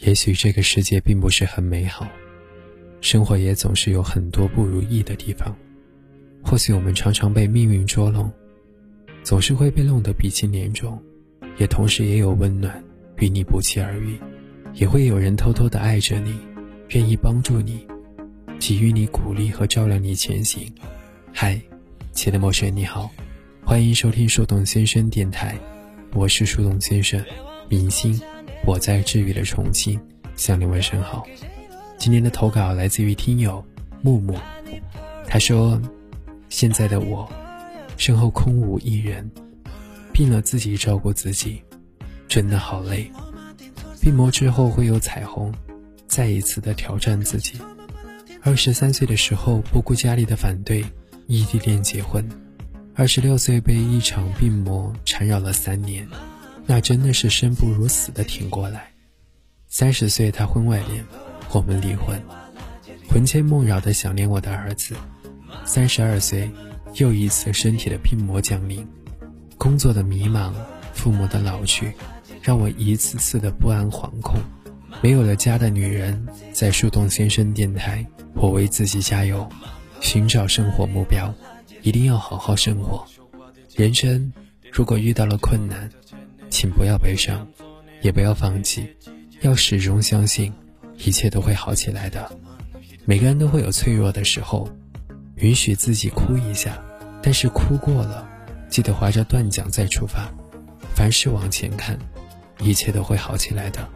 也许这个世界并不是很美好，生活也总是有很多不如意的地方。或许我们常常被命运捉弄，总是会被弄得鼻青脸肿，也同时也有温暖与你不期而遇，也会有人偷偷的爱着你，愿意帮助你，给予你鼓励和照亮你前行。嗨，亲爱的陌生人，你好，欢迎收听树洞先生电台，我是树洞先生，明星，我在治愈的重庆向你问声好。今天的投稿来自于听友木木，他说。现在的我，身后空无一人，病了自己照顾自己，真的好累。病魔之后会有彩虹，再一次的挑战自己。二十三岁的时候不顾家里的反对，异地恋结婚。二十六岁被一场病魔缠绕了三年，那真的是生不如死的挺过来。三十岁他婚外恋，我们离婚，魂牵梦绕的想念我的儿子。三十二岁，又一次身体的病魔降临，工作的迷茫，父母的老去，让我一次次的不安惶恐。没有了家的女人，在树洞先生电台，我为自己加油，寻找生活目标，一定要好好生活。人生如果遇到了困难，请不要悲伤，也不要放弃，要始终相信，一切都会好起来的。每个人都会有脆弱的时候。允许自己哭一下，但是哭过了，记得划着断桨再出发。凡事往前看，一切都会好起来的。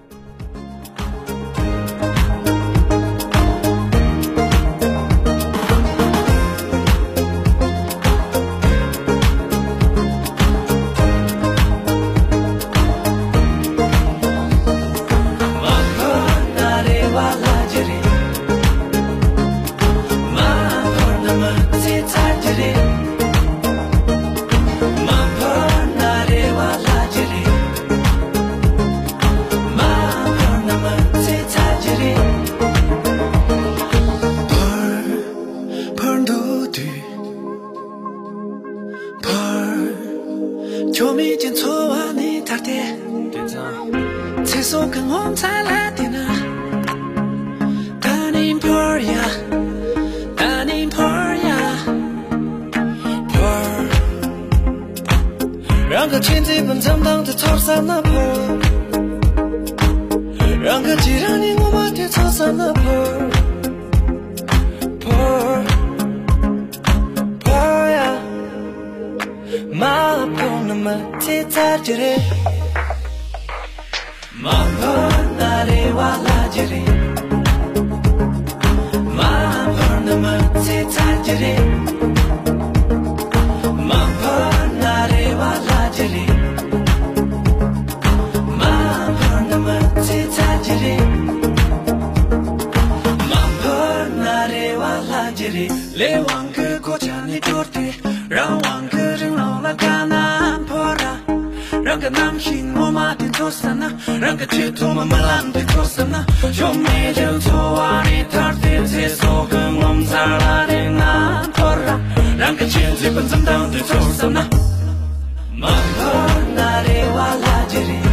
坡儿，桥面前搓完你打电，菜熟看红才来点呐。打你坡儿呀，打你坡儿呀，坡儿，让个亲戚们唱唱这草山那坡，让个亲人你我马天唱唱那坡。ma pon ma te ta jere ma ho na re wa la jere ma pon ma te ta jere ma ho na re wa la jere ma pon ma te ta jere ma ho na re. Wa la jere le wang ko chan ni torte ra wang Ranga nam shin mo ma te to sana Ranga che to ma ma lan te to sana Yo me je to wa ni tar te te so ge ngom za la de na tora Ranga che te pan zam dang te to sana Ma ho na re wa la je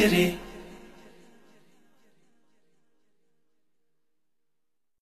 Diddy.